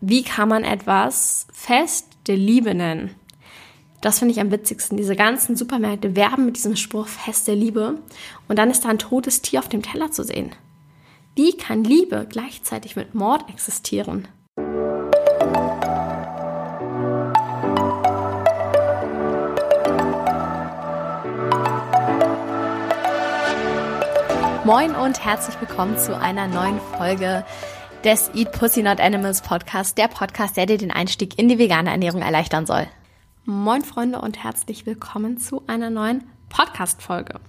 wie kann man etwas Fest der Liebe nennen? Das finde ich am witzigsten. Diese ganzen Supermärkte werben mit diesem Spruch Fest der Liebe und dann ist da ein totes Tier auf dem Teller zu sehen. Wie kann Liebe gleichzeitig mit Mord existieren? Moin und herzlich willkommen zu einer neuen Folge des Eat Pussy Not Animals Podcast, der Podcast, der dir den Einstieg in die vegane Ernährung erleichtern soll. Moin Freunde und herzlich willkommen zu einer neuen Podcast-Folge.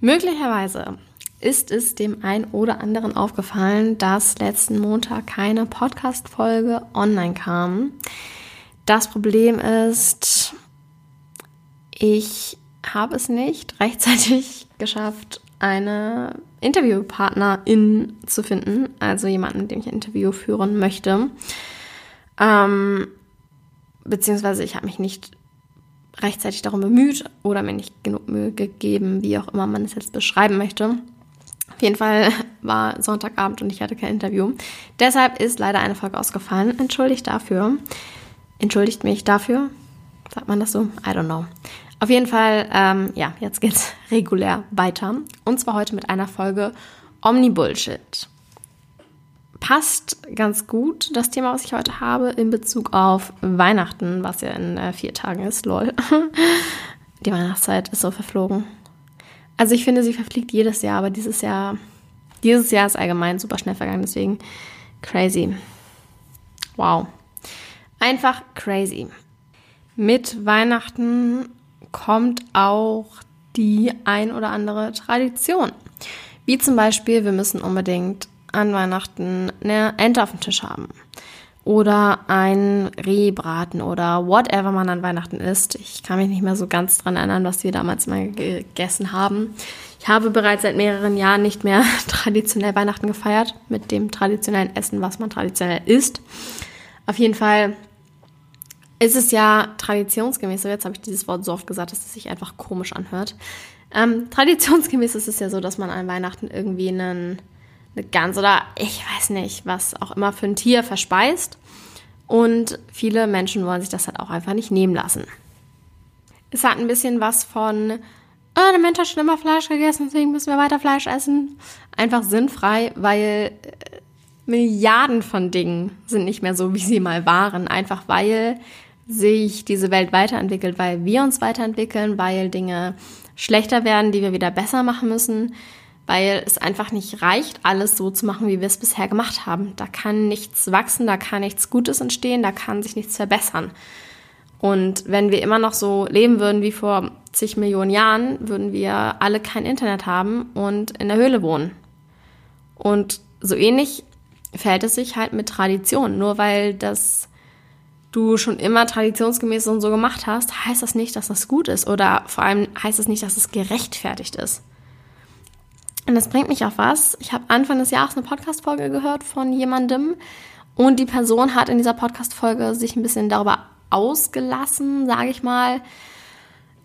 Möglicherweise ist es dem einen oder anderen aufgefallen, dass letzten Montag keine Podcast-Folge online kam. Das Problem ist, ich habe es nicht rechtzeitig geschafft, eine Interviewpartnerin zu finden, also jemanden, mit dem ich ein Interview führen möchte. Ähm, beziehungsweise ich habe mich nicht rechtzeitig darum bemüht oder mir nicht genug Mühe gegeben, wie auch immer man es jetzt beschreiben möchte. Auf jeden Fall war Sonntagabend und ich hatte kein Interview. Deshalb ist leider eine Folge ausgefallen. Entschuldigt dafür. Entschuldigt mich dafür. Sagt man das so? I don't know. Auf jeden Fall, ähm, ja, jetzt geht's regulär weiter. Und zwar heute mit einer Folge Omni-Bullshit. Passt ganz gut das Thema, was ich heute habe, in Bezug auf Weihnachten, was ja in äh, vier Tagen ist, lol. Die Weihnachtszeit ist so verflogen. Also ich finde, sie verfliegt jedes Jahr, aber dieses Jahr, dieses Jahr ist allgemein super schnell vergangen, deswegen crazy. Wow. Einfach crazy. Mit Weihnachten kommt auch die ein oder andere Tradition. Wie zum Beispiel, wir müssen unbedingt an Weihnachten eine Ente auf dem Tisch haben. Oder ein Rehbraten oder whatever man an Weihnachten isst. Ich kann mich nicht mehr so ganz dran erinnern, was wir damals mal gegessen haben. Ich habe bereits seit mehreren Jahren nicht mehr traditionell Weihnachten gefeiert mit dem traditionellen Essen, was man traditionell isst. Auf jeden Fall ist es ja traditionsgemäß, so jetzt habe ich dieses Wort so oft gesagt, dass es sich einfach komisch anhört. Ähm, traditionsgemäß ist es ja so, dass man an Weihnachten irgendwie einen, eine Gans oder ich weiß nicht, was auch immer für ein Tier verspeist. Und viele Menschen wollen sich das halt auch einfach nicht nehmen lassen. Es hat ein bisschen was von, oh, der Mensch hat schon immer Fleisch gegessen, deswegen müssen wir weiter Fleisch essen. Einfach sinnfrei, weil äh, Milliarden von Dingen sind nicht mehr so, wie sie mal waren. Einfach weil sich diese Welt weiterentwickelt, weil wir uns weiterentwickeln, weil Dinge schlechter werden, die wir wieder besser machen müssen, weil es einfach nicht reicht, alles so zu machen, wie wir es bisher gemacht haben. Da kann nichts wachsen, da kann nichts Gutes entstehen, da kann sich nichts verbessern. Und wenn wir immer noch so leben würden wie vor zig Millionen Jahren, würden wir alle kein Internet haben und in der Höhle wohnen. Und so ähnlich verhält es sich halt mit Tradition. Nur weil das du schon immer traditionsgemäß und so gemacht hast, heißt das nicht, dass das gut ist. Oder vor allem heißt es nicht, dass es gerechtfertigt ist. Und das bringt mich auf was. Ich habe Anfang des Jahres eine Podcast-Folge gehört von jemandem und die Person hat in dieser Podcast-Folge sich ein bisschen darüber ausgelassen, sage ich mal,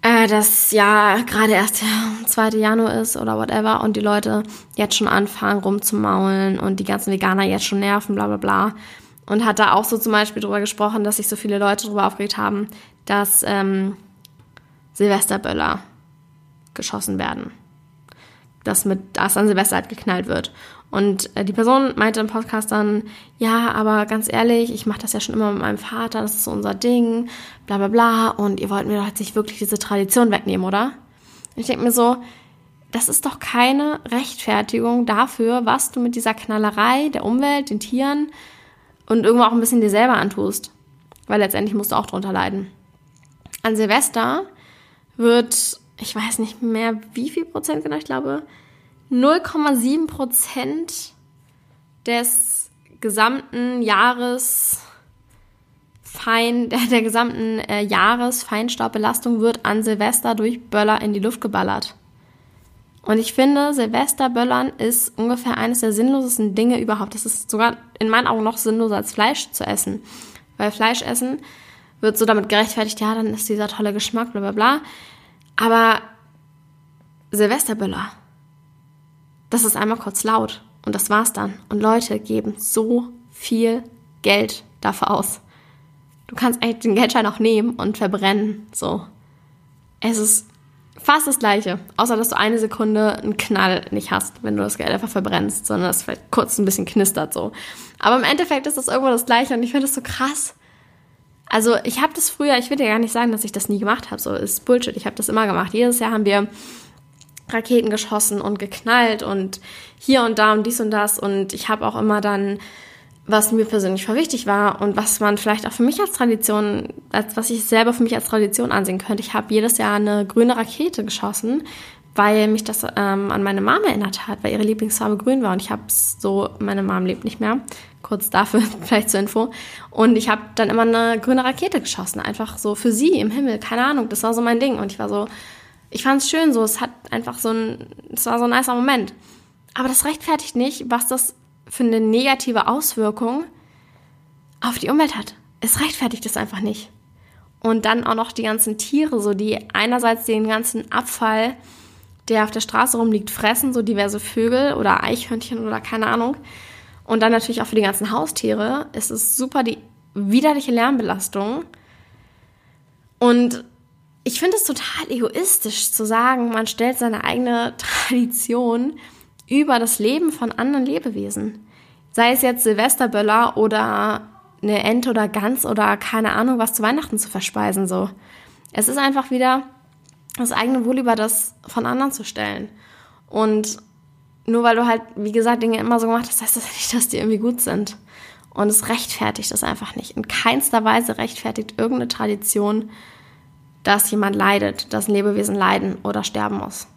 äh, dass ja gerade erst der 2. Januar ist oder whatever und die Leute jetzt schon anfangen rumzumaulen und die ganzen Veganer jetzt schon nerven, bla bla bla. Und hat da auch so zum Beispiel drüber gesprochen, dass sich so viele Leute darüber aufgeregt haben, dass ähm, Silvesterböller geschossen werden. Dass, mit, dass an Silvester halt geknallt wird. Und äh, die Person meinte im Podcast dann, ja, aber ganz ehrlich, ich mache das ja schon immer mit meinem Vater, das ist so unser Ding, bla bla bla. Und ihr wollt mir doch jetzt nicht wirklich diese Tradition wegnehmen, oder? Und ich denke mir so, das ist doch keine Rechtfertigung dafür, was du mit dieser Knallerei der Umwelt, den Tieren und irgendwo auch ein bisschen dir selber antust. Weil letztendlich musst du auch drunter leiden. An Silvester wird, ich weiß nicht mehr wie viel Prozent genau, ich glaube 0,7 Prozent des gesamten Jahres Fein, der, der gesamten äh, Jahresfeinstaubbelastung wird an Silvester durch Böller in die Luft geballert. Und ich finde, Silvesterböllern ist ungefähr eines der sinnlosesten Dinge überhaupt. Das ist sogar in meinen Augen noch sinnloser als Fleisch zu essen. Weil Fleisch essen wird so damit gerechtfertigt, ja, dann ist dieser tolle Geschmack, bla bla bla. Aber Silvesterböller, das ist einmal kurz laut und das war's dann. Und Leute geben so viel Geld dafür aus. Du kannst eigentlich den Geldschein auch nehmen und verbrennen. So. Es ist fast das Gleiche. Außer, dass du eine Sekunde einen Knall nicht hast, wenn du das Geld einfach verbrennst, sondern es vielleicht kurz ein bisschen knistert so. Aber im Endeffekt ist das irgendwo das Gleiche und ich finde das so krass. Also ich habe das früher, ich will dir gar nicht sagen, dass ich das nie gemacht habe, so ist Bullshit. Ich habe das immer gemacht. Jedes Jahr haben wir Raketen geschossen und geknallt und hier und da und dies und das und ich habe auch immer dann was mir persönlich voll wichtig war und was man vielleicht auch für mich als Tradition, als was ich selber für mich als Tradition ansehen könnte. Ich habe jedes Jahr eine grüne Rakete geschossen, weil mich das ähm, an meine Mom erinnert hat, weil ihre Lieblingsfarbe grün war und ich habe so, meine Mom lebt nicht mehr, kurz dafür vielleicht zur Info und ich habe dann immer eine grüne Rakete geschossen, einfach so für sie im Himmel, keine Ahnung, das war so mein Ding und ich war so, ich fand es schön so, es hat einfach so ein, es war so ein nicer Moment. Aber das rechtfertigt nicht, was das für eine negative Auswirkung auf die Umwelt hat. Es rechtfertigt es einfach nicht. Und dann auch noch die ganzen Tiere, so die einerseits den ganzen Abfall, der auf der Straße rumliegt, fressen, so diverse Vögel oder Eichhörnchen oder keine Ahnung. Und dann natürlich auch für die ganzen Haustiere. Es ist super die widerliche Lärmbelastung. Und ich finde es total egoistisch zu sagen, man stellt seine eigene Tradition über das Leben von anderen Lebewesen. Sei es jetzt Silvesterböller oder eine Ente oder Gans oder keine Ahnung, was zu Weihnachten zu verspeisen, so. Es ist einfach wieder das eigene Wohl über das von anderen zu stellen. Und nur weil du halt, wie gesagt, Dinge immer so gemacht hast, heißt das nicht, dass die irgendwie gut sind. Und es rechtfertigt das einfach nicht. In keinster Weise rechtfertigt irgendeine Tradition, dass jemand leidet, dass ein Lebewesen leiden oder sterben muss.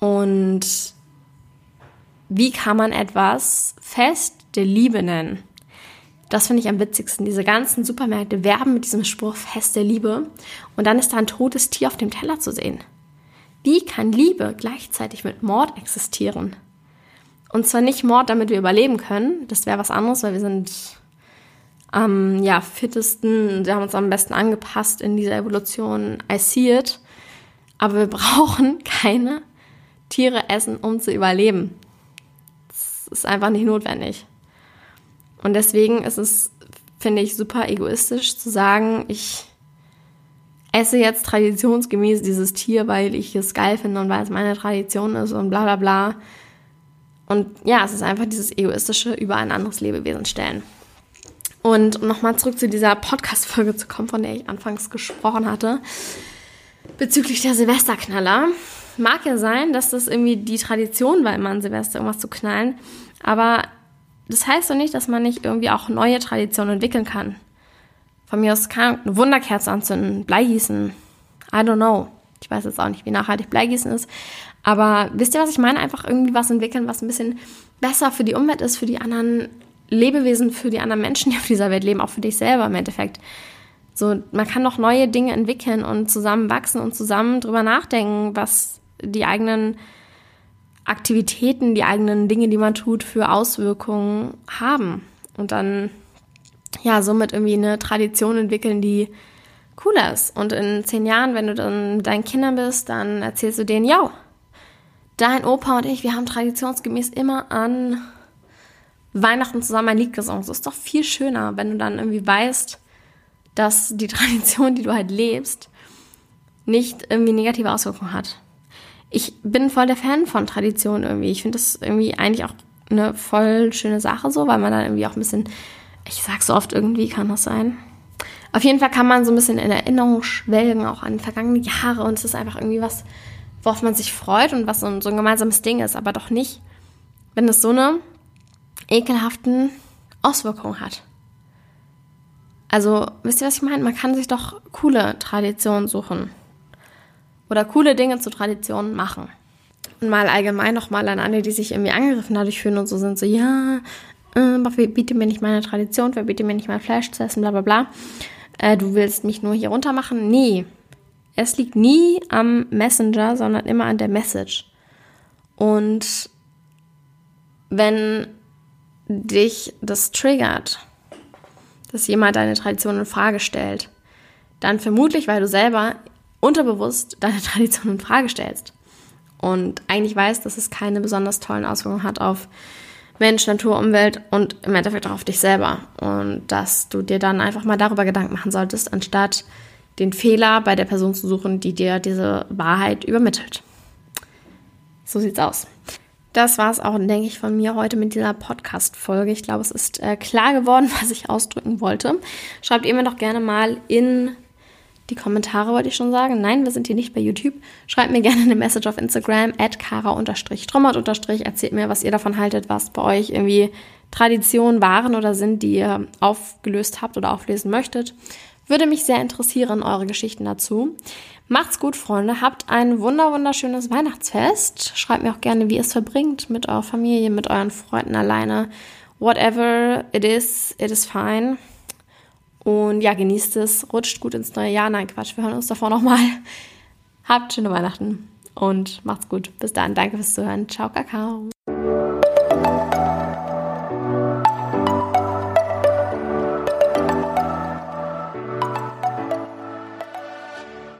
Und wie kann man etwas Fest der Liebe nennen? Das finde ich am witzigsten. Diese ganzen Supermärkte werben mit diesem Spruch Fest der Liebe und dann ist da ein totes Tier auf dem Teller zu sehen. Wie kann Liebe gleichzeitig mit Mord existieren? Und zwar nicht Mord, damit wir überleben können. Das wäre was anderes, weil wir sind am ja, fittesten, wir haben uns am besten angepasst in dieser Evolution. I see it. Aber wir brauchen keine Tiere essen, um zu überleben ist einfach nicht notwendig. Und deswegen ist es, finde ich, super egoistisch zu sagen, ich esse jetzt traditionsgemäß dieses Tier, weil ich es geil finde und weil es meine Tradition ist und bla bla bla. Und ja, es ist einfach dieses egoistische über ein anderes Lebewesen stellen. Und um nochmal zurück zu dieser Podcast-Folge zu kommen, von der ich anfangs gesprochen hatte, bezüglich der Silvesterknaller mag ja sein, dass das irgendwie die Tradition war, immer an Silvester irgendwas zu knallen. Aber das heißt doch nicht, dass man nicht irgendwie auch neue Traditionen entwickeln kann. Von mir aus kann eine Wunderkerze anzünden, Bleigießen. I don't know. Ich weiß jetzt auch nicht, wie nachhaltig Bleigießen ist. Aber wisst ihr, was ich meine? Einfach irgendwie was entwickeln, was ein bisschen besser für die Umwelt ist, für die anderen Lebewesen, für die anderen Menschen, die auf dieser Welt leben, auch für dich selber im Endeffekt. So, man kann doch neue Dinge entwickeln und zusammen wachsen und zusammen drüber nachdenken, was die eigenen Aktivitäten, die eigenen Dinge, die man tut, für Auswirkungen haben. Und dann, ja, somit irgendwie eine Tradition entwickeln, die cool ist. Und in zehn Jahren, wenn du dann deinen Kindern bist, dann erzählst du denen, ja, dein Opa und ich, wir haben traditionsgemäß immer an Weihnachten zusammen ein Lied gesungen. Das ist doch viel schöner, wenn du dann irgendwie weißt, dass die Tradition, die du halt lebst, nicht irgendwie negative Auswirkungen hat ich bin voll der Fan von Tradition irgendwie. Ich finde das irgendwie eigentlich auch eine voll schöne Sache so, weil man dann irgendwie auch ein bisschen, ich sag so oft irgendwie, kann das sein. Auf jeden Fall kann man so ein bisschen in Erinnerung schwelgen, auch an vergangene Jahre und es ist einfach irgendwie was, worauf man sich freut und was so ein, so ein gemeinsames Ding ist, aber doch nicht, wenn es so eine ekelhaften Auswirkungen hat. Also, wisst ihr, was ich meine? Man kann sich doch coole Traditionen suchen oder coole Dinge zu Traditionen machen. Und mal allgemein nochmal an alle, die sich irgendwie angegriffen dadurch fühlen und so sind, so, ja, äh, verbiete mir nicht meine Tradition, verbiete mir nicht mein Fleisch zu essen, bla bla bla. Äh, du willst mich nur hier runter machen? Nee. Es liegt nie am Messenger, sondern immer an der Message. Und wenn dich das triggert, dass jemand deine Tradition in Frage stellt, dann vermutlich, weil du selber unterbewusst deine Tradition in Frage stellst und eigentlich weißt, dass es keine besonders tollen Auswirkungen hat auf Mensch, Natur, Umwelt und im Endeffekt auch auf dich selber. Und dass du dir dann einfach mal darüber Gedanken machen solltest, anstatt den Fehler bei der Person zu suchen, die dir diese Wahrheit übermittelt. So sieht's aus. Das war es auch, denke ich, von mir heute mit dieser Podcast-Folge. Ich glaube, es ist äh, klar geworden, was ich ausdrücken wollte. Schreibt ihr mir doch gerne mal in die Kommentare, wollte ich schon sagen. Nein, wir sind hier nicht bei YouTube. Schreibt mir gerne eine Message auf Instagram, at kara-trommert- erzählt mir, was ihr davon haltet, was bei euch irgendwie Traditionen waren oder sind, die ihr aufgelöst habt oder auflesen möchtet. Würde mich sehr interessieren, eure Geschichten dazu. Macht's gut, Freunde. Habt ein wunder wunderschönes Weihnachtsfest. Schreibt mir auch gerne, wie ihr es verbringt. Mit eurer Familie, mit euren Freunden alleine. Whatever it is, it is fine. Und ja, genießt es. Rutscht gut ins neue Jahr. Nein, Quatsch. Wir hören uns davor nochmal. Habt schöne Weihnachten und macht's gut. Bis dann. Danke fürs Zuhören. Ciao, Kakao.